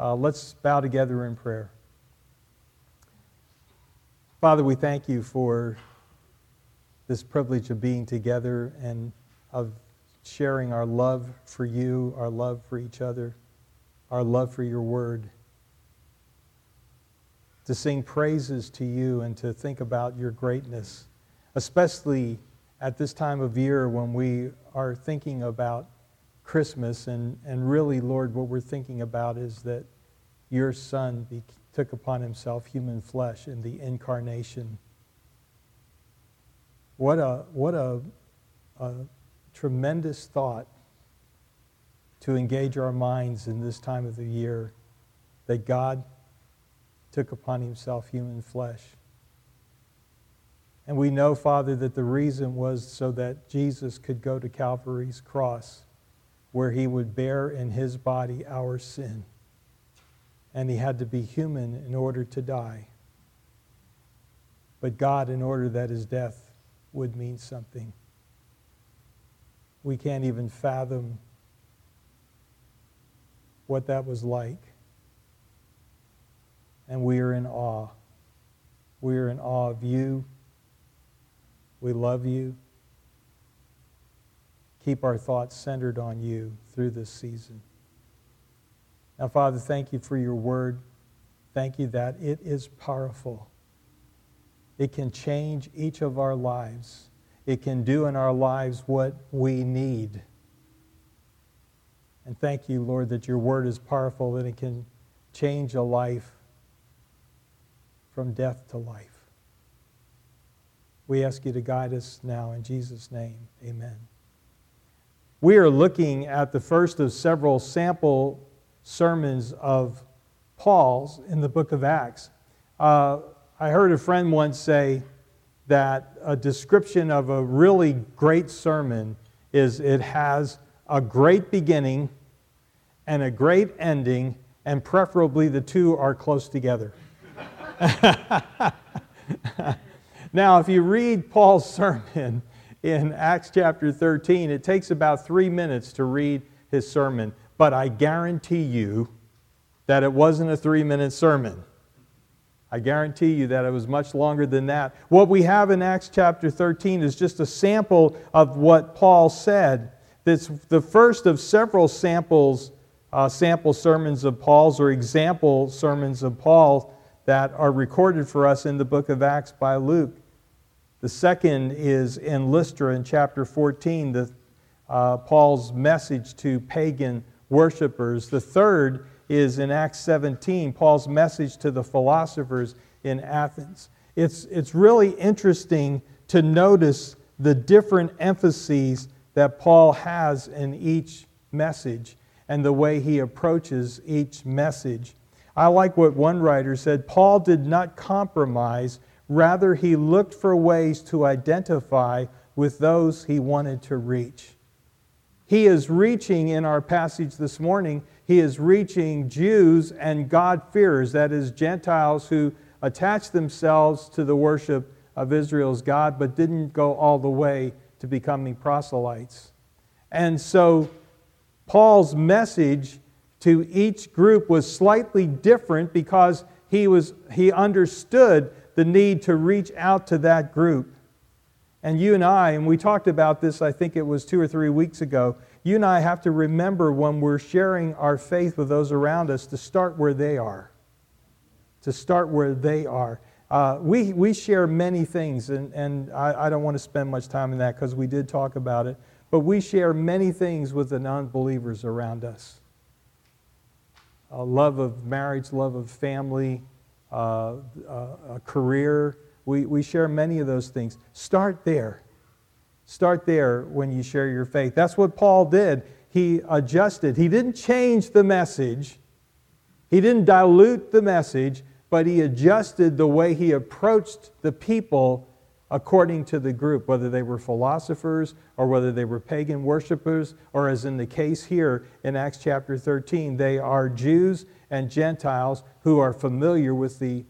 Uh, let's bow together in prayer. Father, we thank you for this privilege of being together and of sharing our love for you, our love for each other, our love for your word. To sing praises to you and to think about your greatness, especially at this time of year when we are thinking about Christmas. And, and really, Lord, what we're thinking about is that your Son be, took upon himself human flesh in the incarnation. What a, what a, a tremendous thought to engage our minds in this time of the year that God took upon himself human flesh. And we know, Father, that the reason was so that Jesus could go to Calvary's cross, where he would bear in his body our sin and he had to be human in order to die. But God, in order that his death would mean something. We can't even fathom what that was like. And we are in awe. We are in awe of you. We love you. Keep our thoughts centered on you through this season. Now, Father, thank you for your word. Thank you that it is powerful. It can change each of our lives. It can do in our lives what we need. And thank you, Lord, that your word is powerful and it can change a life from death to life. We ask you to guide us now in Jesus' name. Amen. We are looking at the first of several sample sermons of Paul's in the book of Acts. Uh, I heard a friend once say that a description of a really great sermon is it has a great beginning and a great ending, and preferably the two are close together. now, if you read Paul's sermon in Acts chapter 13, it takes about three minutes to read his sermon but I guarantee you that it wasn't a three minute sermon. I guarantee you that it was much longer than that. What we have in Acts chapter 13 is just a sample of what Paul said. It's the first of several samples, uh, sample sermons of Paul's or example sermons of Paul that are recorded for us in the book of Acts by Luke. The second is in Lystra in chapter 14, the, uh, Paul's message to pagan worshippers. The third is in Acts 17, Paul's message to the philosophers in Athens. It's, it's really interesting to notice the different emphases that Paul has in each message and the way he approaches each message. I like what one writer said Paul did not compromise, rather, he looked for ways to identify with those he wanted to reach. He is reaching in our passage this morning, he is reaching Jews and God-fearers, that is, Gentiles who attached themselves to the worship of Israel's God but didn't go all the way to becoming proselytes. And so Paul's message to each group was slightly different because he, was, he understood the need to reach out to that group. And you and I, and we talked about this, I think it was two or three weeks ago, you and I have to remember when we're sharing our faith with those around us to start where they are. To start where they are. Uh, we, we share many things, and, and I, I don't want to spend much time on that because we did talk about it, but we share many things with the non believers around us a love of marriage, love of family, uh, a career. We, we share many of those things. Start there. Start there when you share your faith. That's what Paul did. He adjusted. He didn't change the message, he didn't dilute the message, but he adjusted the way he approached the people according to the group, whether they were philosophers or whether they were pagan worshippers, or as in the case here in Acts chapter 13, they are Jews and Gentiles who are familiar with the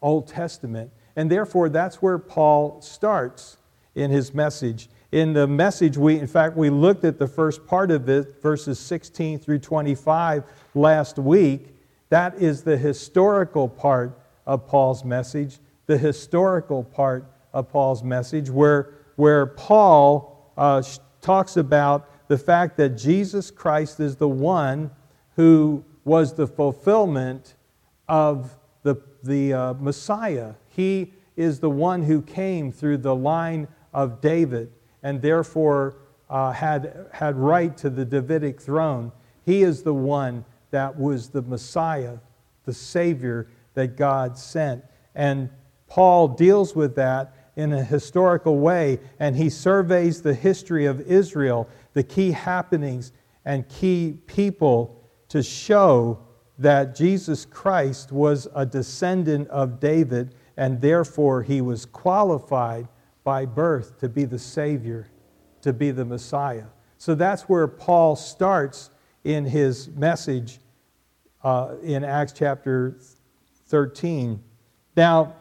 Old Testament. And therefore, that's where Paul starts in his message in the message we in fact we looked at the first part of it verses 16 through 25 last week That is the historical part of Paul's message, the historical part of Paul's message, where, where Paul uh, talks about the fact that Jesus Christ is the one who was the fulfillment of the, the uh, Messiah. He is the one who came through the line of David and therefore uh, had, had right to the Davidic throne. He is the one that was the Messiah, the Savior that God sent. And Paul deals with that in a historical way, and he surveys the history of Israel, the key happenings and key people to show that Jesus Christ was a descendant of David, and therefore he was qualified by birth to be the Savior, to be the Messiah. So that's where Paul starts in his message uh, in Acts chapter 13. Now,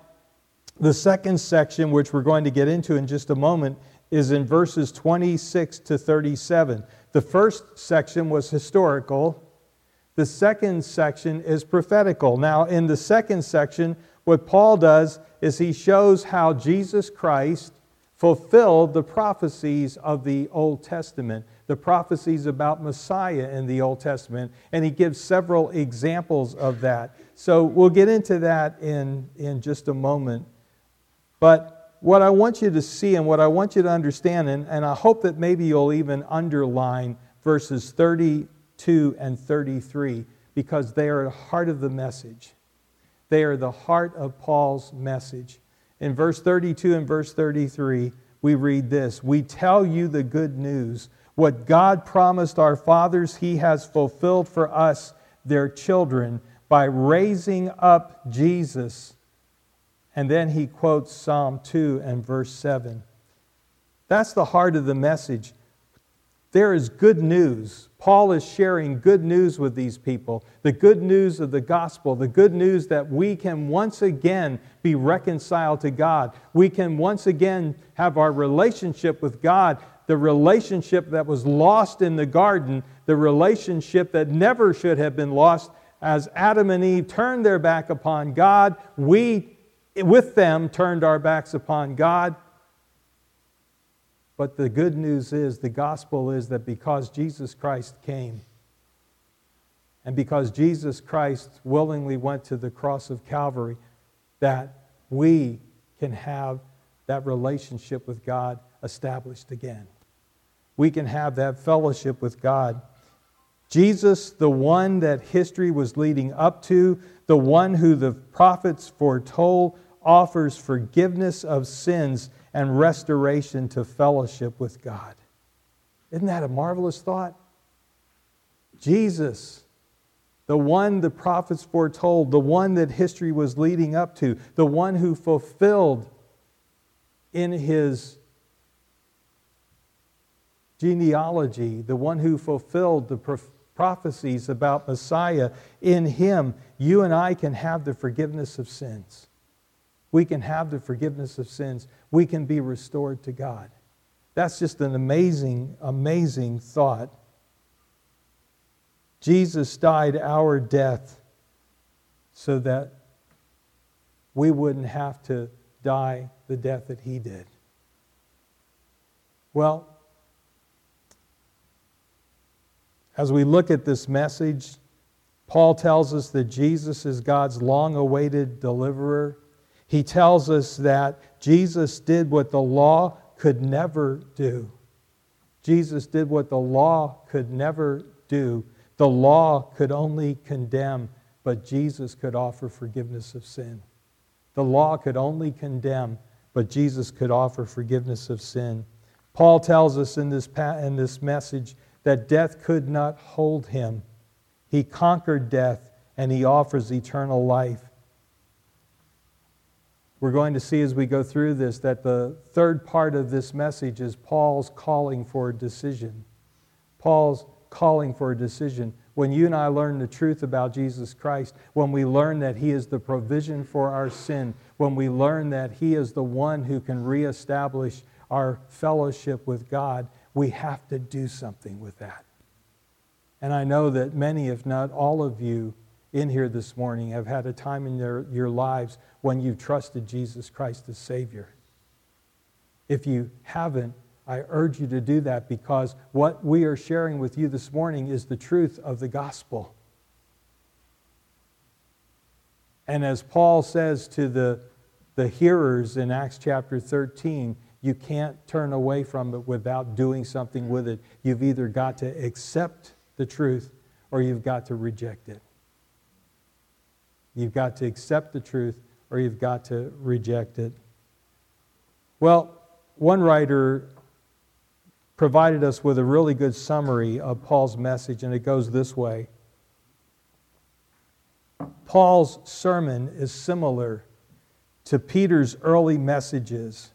the second section, which we're going to get into in just a moment, is in verses 26 to 37. The first section was historical. The second section is prophetical. Now, in the second section, what Paul does is he shows how Jesus Christ fulfilled the prophecies of the Old Testament, the prophecies about Messiah in the Old Testament, and he gives several examples of that. So we'll get into that in, in just a moment. But what I want you to see and what I want you to understand, and, and I hope that maybe you'll even underline verses 32 and 33, because they are the heart of the message. They are the heart of Paul's message. In verse 32 and verse 33, we read this We tell you the good news. What God promised our fathers, He has fulfilled for us, their children, by raising up Jesus and then he quotes Psalm 2 and verse 7. That's the heart of the message. There is good news. Paul is sharing good news with these people the good news of the gospel, the good news that we can once again be reconciled to God. We can once again have our relationship with God, the relationship that was lost in the garden, the relationship that never should have been lost. As Adam and Eve turned their back upon God, we with them turned our backs upon God. But the good news is, the gospel is that because Jesus Christ came, and because Jesus Christ willingly went to the cross of Calvary, that we can have that relationship with God established again. We can have that fellowship with God. Jesus, the one that history was leading up to, the one who the prophets foretold, offers forgiveness of sins and restoration to fellowship with God. Isn't that a marvelous thought? Jesus, the one the prophets foretold, the one that history was leading up to, the one who fulfilled in his genealogy, the one who fulfilled the prophecies about Messiah, in him, you and I can have the forgiveness of sins we can have the forgiveness of sins. We can be restored to God. That's just an amazing, amazing thought. Jesus died our death so that we wouldn't have to die the death that he did. Well, as we look at this message, Paul tells us that Jesus is God's long awaited deliverer. He tells us that Jesus did what the law could never do. Jesus did what the law could never do. The law could only condemn, but Jesus could offer forgiveness of sin. The law could only condemn, but Jesus could offer forgiveness of sin. Paul tells us in this, in this message that death could not hold him. He conquered death and he offers eternal life we're going to see as we go through this that the third part of this message is Paul's calling for a decision. Paul's calling for a decision. When you and I learn the truth about Jesus Christ, when we learn that He is the provision for our sin, when we learn that He is the one who can reestablish our fellowship with God, we have to do something with that. And I know that many, if not all of you, in here this morning have had a time in their, your lives when you've trusted Jesus Christ as Savior. If you haven't, I urge you to do that because what we are sharing with you this morning is the truth of the gospel. And as Paul says to the, the hearers in Acts chapter 13, you can't turn away from it without doing something with it. You've either got to accept the truth or you've got to reject it. You've got to accept the truth or you've got to reject it. Well, one writer provided us with a really good summary of Paul's message, and it goes this way Paul's sermon is similar to Peter's early messages.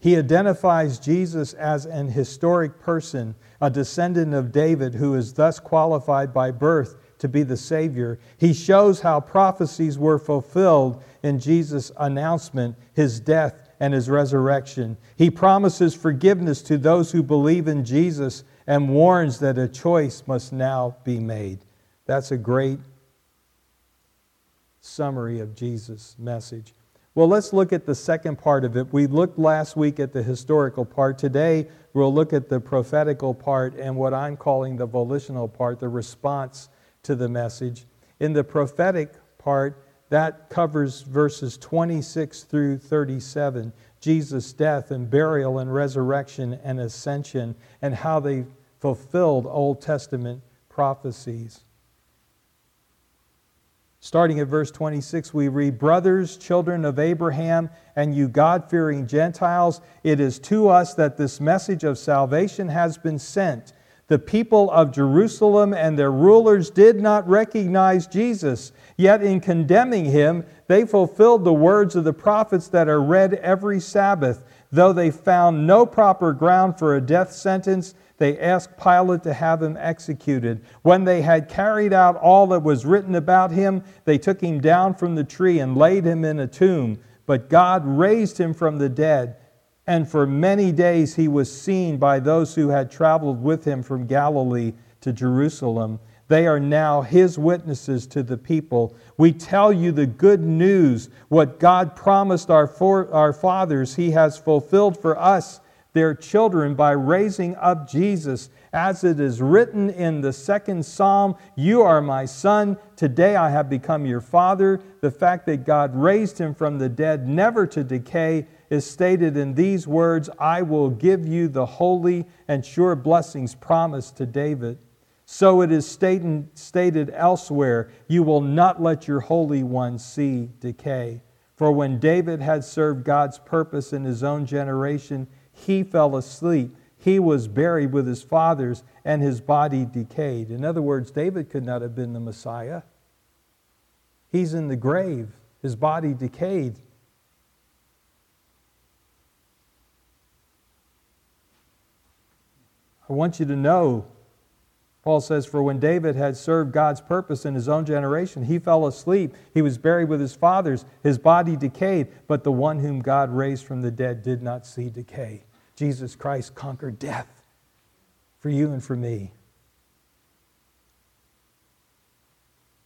He identifies Jesus as an historic person, a descendant of David who is thus qualified by birth to be the Savior. He shows how prophecies were fulfilled in Jesus' announcement, his death, and his resurrection. He promises forgiveness to those who believe in Jesus and warns that a choice must now be made. That's a great summary of Jesus' message. Well, let's look at the second part of it. We looked last week at the historical part. Today, we'll look at the prophetical part and what I'm calling the volitional part, the response to the message. In the prophetic part, that covers verses 26 through 37 Jesus' death and burial and resurrection and ascension and how they fulfilled Old Testament prophecies. Starting at verse 26, we read, Brothers, children of Abraham, and you God fearing Gentiles, it is to us that this message of salvation has been sent. The people of Jerusalem and their rulers did not recognize Jesus, yet in condemning him, they fulfilled the words of the prophets that are read every Sabbath. Though they found no proper ground for a death sentence, they asked Pilate to have him executed. When they had carried out all that was written about him, they took him down from the tree and laid him in a tomb. But God raised him from the dead and for many days he was seen by those who had traveled with him from Galilee to Jerusalem. They are now his witnesses to the people. We tell you the good news. What God promised our, for, our fathers, he has fulfilled for us, their children, by raising up Jesus. As it is written in the second psalm, You are my son. Today I have become your father. The fact that God raised him from the dead, never to decay, is stated in these words I will give you the holy and sure blessings promised to David. So it is stated, elsewhere You will not let your Holy One see decay. For when David had served God's purpose in his own generation, he fell asleep. He was buried with his fathers, and his body decayed. In other words, David could not have been the Messiah. He's in the grave, his body decayed. I want you to know, Paul says, for when David had served God's purpose in his own generation, he fell asleep. He was buried with his fathers. His body decayed, but the one whom God raised from the dead did not see decay. Jesus Christ conquered death for you and for me.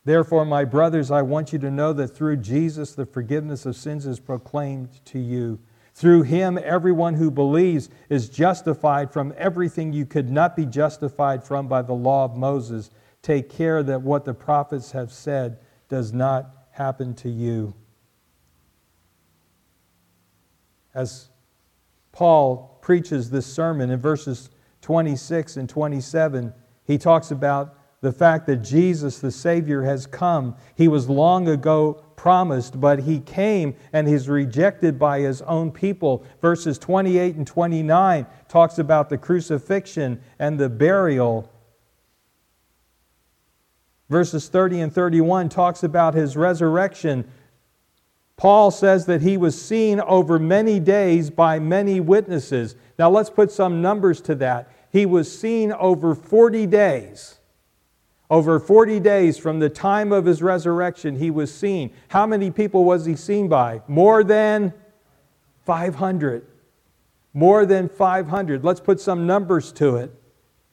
Therefore, my brothers, I want you to know that through Jesus the forgiveness of sins is proclaimed to you. Through him, everyone who believes is justified from everything you could not be justified from by the law of Moses. Take care that what the prophets have said does not happen to you. As Paul preaches this sermon in verses 26 and 27, he talks about the fact that Jesus, the Savior, has come. He was long ago promised, but he came and he's rejected by his own people. Verses 28 and 29 talks about the crucifixion and the burial. Verses 30 and 31 talks about his resurrection. Paul says that he was seen over many days by many witnesses. Now let's put some numbers to that. He was seen over 40 days. Over 40 days from the time of his resurrection, he was seen. How many people was he seen by? More than 500. More than 500. Let's put some numbers to it.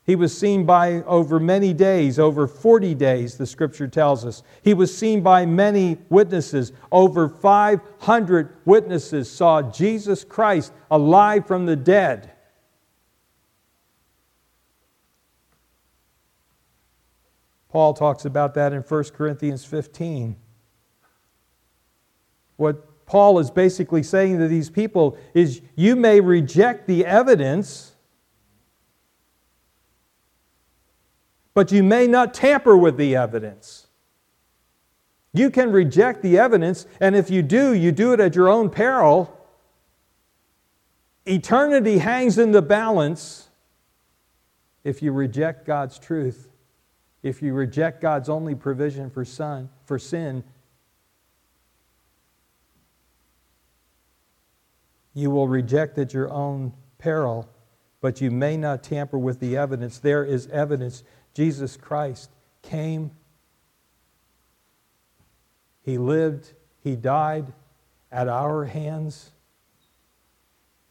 He was seen by over many days, over 40 days, the scripture tells us. He was seen by many witnesses. Over 500 witnesses saw Jesus Christ alive from the dead. Paul talks about that in 1 Corinthians 15. What Paul is basically saying to these people is you may reject the evidence, but you may not tamper with the evidence. You can reject the evidence, and if you do, you do it at your own peril. Eternity hangs in the balance if you reject God's truth if you reject God's only provision for, son, for sin, you will reject at your own peril, but you may not tamper with the evidence. There is evidence. Jesus Christ came, He lived, He died at our hands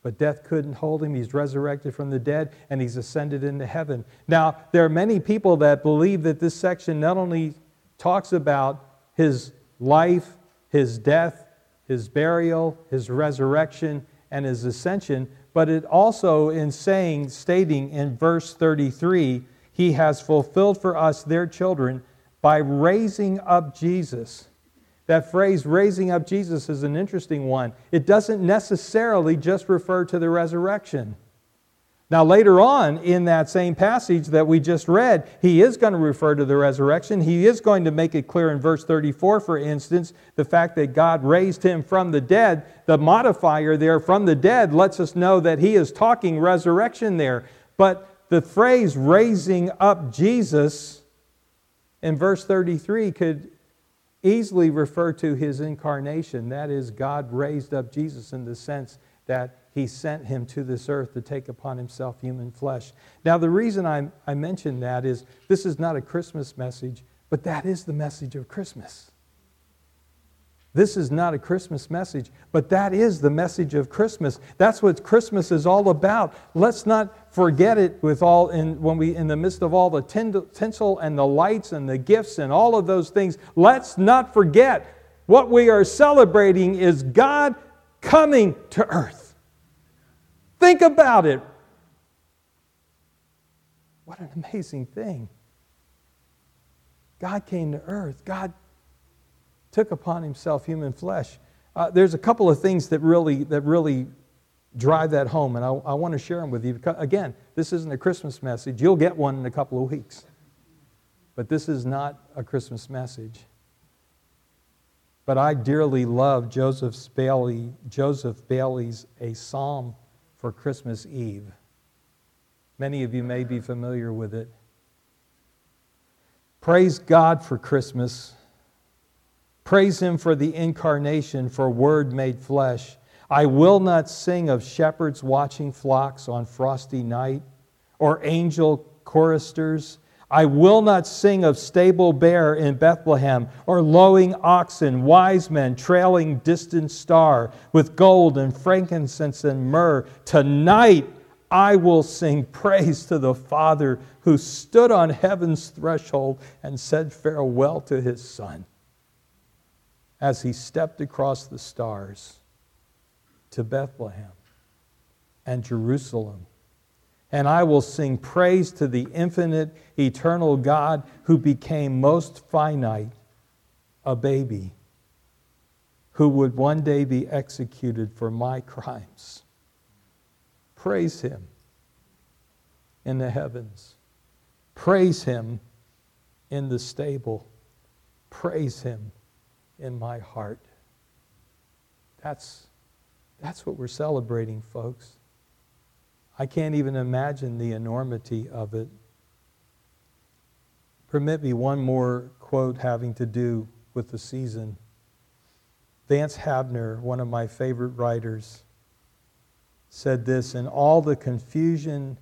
but death couldn't hold him. He's resurrected from the dead and he's ascended into heaven. Now, there are many people that believe that this section not only talks about his life, his death, his burial, his resurrection, and his ascension, but it also, in saying, stating in verse 33, he has fulfilled for us their children by raising up Jesus that phrase, raising up Jesus, is an interesting one. It doesn't necessarily just refer to the resurrection. Now, later on in that same passage that we just read, he is going to refer to the resurrection. He is going to make it clear in verse 34, for instance, the fact that God raised him from the dead. The modifier there, from the dead, lets us know that he is talking resurrection there. But the phrase raising up Jesus in verse 33 could easily refer to his incarnation. That is, God raised up Jesus in the sense that he sent him to this earth to take upon himself human flesh. Now, the reason I, I mention that is this is not a Christmas message, but that is the message of Christmas. This is not a Christmas message, but that is the message of Christmas. That's what Christmas is all about. Let's not forget it with all in when we in the midst of all the tinsel and the lights and the gifts and all of those things. Let's not forget what we are celebrating is God coming to earth. Think about it. What an amazing thing. God came to earth. God took upon himself human flesh. Uh, there's a couple of things that really, that really drive that home, and I, I want to share them with you. Because, again, this isn't a Christmas message. You'll get one in a couple of weeks. But this is not a Christmas message. But I dearly love Joseph, Bayly, Joseph Bayly's A Psalm for Christmas Eve. Many of you may be familiar with it. Praise God for Christmas. Praise him for the incarnation, for word made flesh. I will not sing of shepherds watching flocks on frosty night, or angel choristers. I will not sing of stable bear in Bethlehem, or lowing oxen, wise men trailing distant star, with gold and frankincense and myrrh. Tonight I will sing praise to the Father who stood on heaven's threshold and said farewell to his Son as he stepped across the stars to Bethlehem and Jerusalem. And I will sing praise to the infinite, eternal God who became most finite, a baby, who would one day be executed for my crimes. Praise him in the heavens. Praise him in the stable. Praise him in my heart. That's, that's what we're celebrating, folks. I can't even imagine the enormity of it. Permit me one more quote having to do with the season. Vance Havner, one of my favorite writers, said this In all the confusion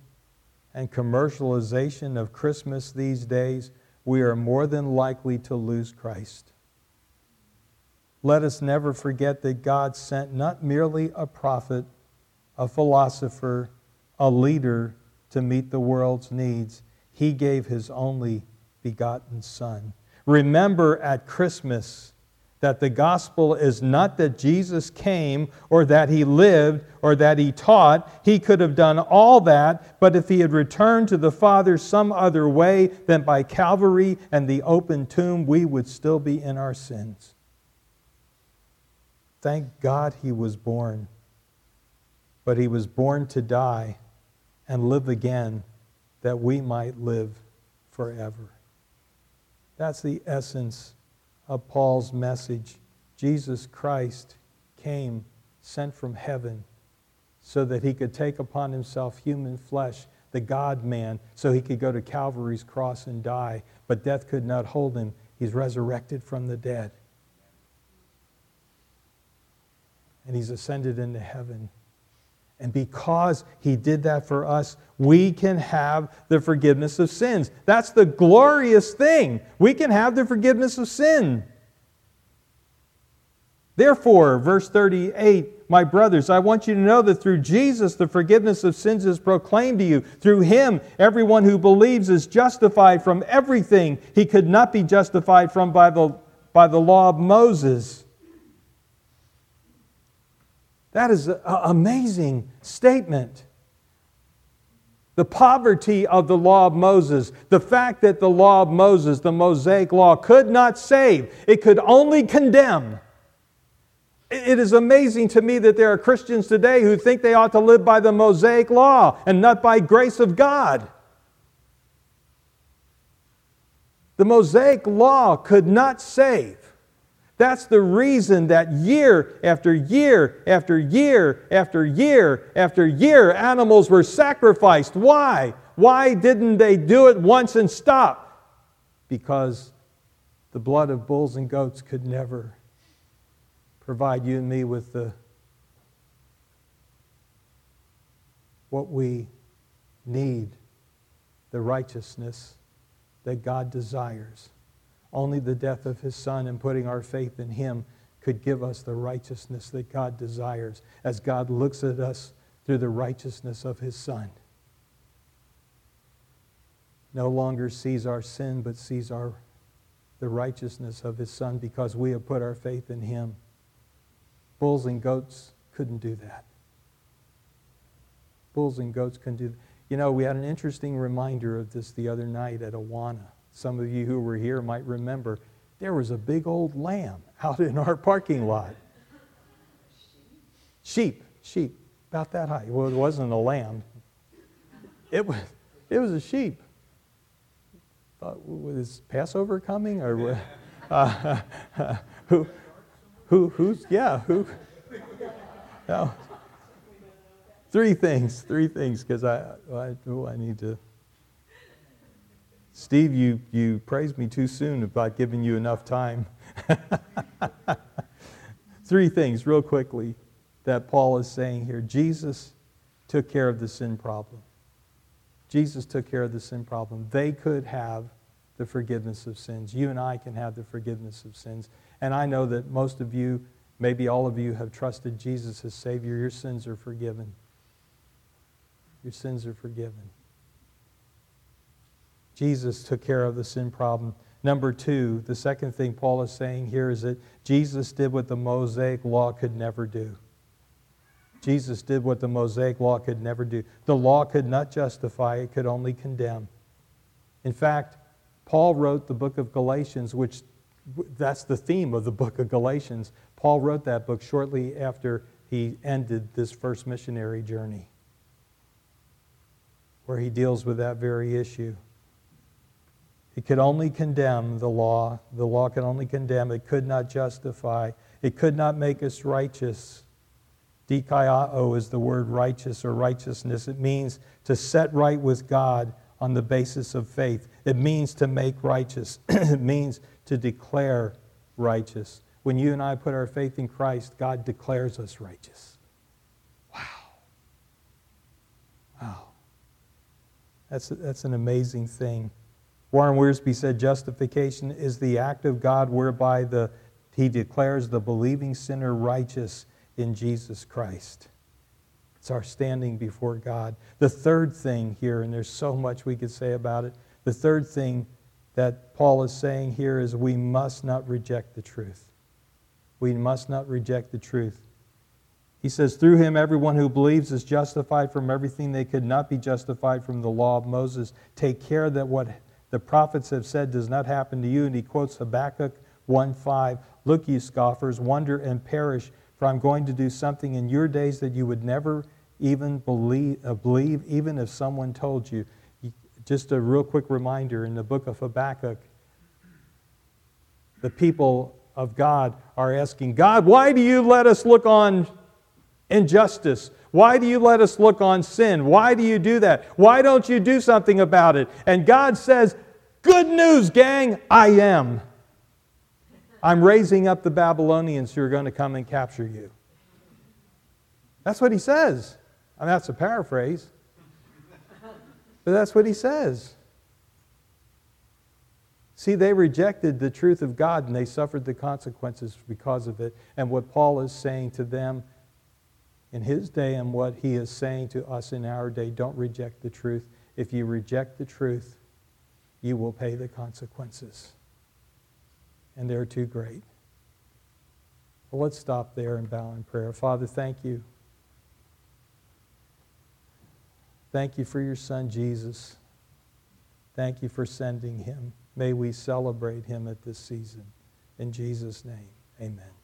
and commercialization of Christmas these days, we are more than likely to lose Christ. Let us never forget that God sent not merely a prophet, a philosopher, a leader to meet the world's needs. he gave his only begotten Son. Remember at Christmas that the gospel is not that Jesus came or that he lived or that he taught. He could have done all that, but if he had returned to the Father some other way than by Calvary and the open tomb, we would still be in our sins. Thank God he was born, but he was born to die and live again that we might live forever. That's the essence of Paul's message. Jesus Christ came, sent from heaven, so that he could take upon himself human flesh, the God man, so he could go to Calvary's cross and die. But death could not hold him. He's resurrected from the dead. And he's ascended into heaven. And because he did that for us, we can have the forgiveness of sins. That's the glorious thing. We can have the forgiveness of sin. Therefore, verse 38, my brothers, I want you to know that through Jesus the forgiveness of sins is proclaimed to you. Through him, everyone who believes is justified from everything he could not be justified from by the, by the law of Moses. That is an amazing statement. The poverty of the law of Moses, the fact that the law of Moses, the Mosaic law, could not save, it could only condemn. It is amazing to me that there are Christians today who think they ought to live by the Mosaic law and not by grace of God. The Mosaic law could not save. That's the reason that year after year after year after year after year animals were sacrificed. Why? Why didn't they do it once and stop? Because the blood of bulls and goats could never provide you and me with the what we need, the righteousness that God desires. Only the death of his son and putting our faith in him could give us the righteousness that God desires as God looks at us through the righteousness of his son. No longer sees our sin, but sees our, the righteousness of his son because we have put our faith in him. Bulls and goats couldn't do that. Bulls and goats couldn't do that. You know, we had an interesting reminder of this the other night at Awana. Some of you who were here might remember there was a big old lamb out in our parking lot. Sheep, sheep, about that high. Well, it wasn't a lamb. It was, it was a sheep. Thought, was Passover coming or what? Uh, who, who, who's, yeah, who? No. Three things, three things, because I, I, oh, I need to Steve, you, you praised me too soon about giving you enough time. Three things, real quickly, that Paul is saying here. Jesus took care of the sin problem. Jesus took care of the sin problem. They could have the forgiveness of sins. You and I can have the forgiveness of sins. And I know that most of you, maybe all of you, have trusted Jesus as Savior. Your sins are forgiven. Your sins are forgiven. Jesus took care of the sin problem. Number two, the second thing Paul is saying here is that Jesus did what the Mosaic law could never do. Jesus did what the Mosaic law could never do. The law could not justify, it could only condemn. In fact, Paul wrote the book of Galatians, which that's the theme of the book of Galatians. Paul wrote that book shortly after he ended this first missionary journey, where he deals with that very issue. It could only condemn the law. The law could only condemn. It could not justify. It could not make us righteous. Dikaiao is the word righteous or righteousness. It means to set right with God on the basis of faith. It means to make righteous. it means to declare righteous. When you and I put our faith in Christ, God declares us righteous. Wow. Wow. That's, that's an amazing thing. Warren Wiersbe said justification is the act of God whereby the, he declares the believing sinner righteous in Jesus Christ. It's our standing before God. The third thing here, and there's so much we could say about it, The third thing that Paul is saying here is we must not reject the truth. We must not reject the truth. He says, Through him, everyone who believes is justified from everything they could not be justified from the law of Moses. Take care that what the prophets have said does not happen to you. And he quotes Habakkuk 1:5. Look, you scoffers, wonder and perish, for I'm going to do something in your days that you would never even believe, uh, believe even if someone told you. Just a real quick reminder in the book of Habakkuk, the people of God are asking, God, why do you let us look on injustice? Why do you let us look on sin? Why do you do that? Why don't you do something about it? And God says, Good news, gang, I am. I'm raising up the Babylonians who are going to come and capture you. That's what he says. I mean, that's a paraphrase, but that's what he says. See, they rejected the truth of God and they suffered the consequences because of it. And what Paul is saying to them in his day and what he is saying to us in our day don't reject the truth. If you reject the truth, you will pay the consequences. And they're too great. Well, let's stop there and bow in prayer. Father, thank you. Thank you for your son, Jesus. Thank you for sending him. May we celebrate him at this season. In Jesus' name, amen.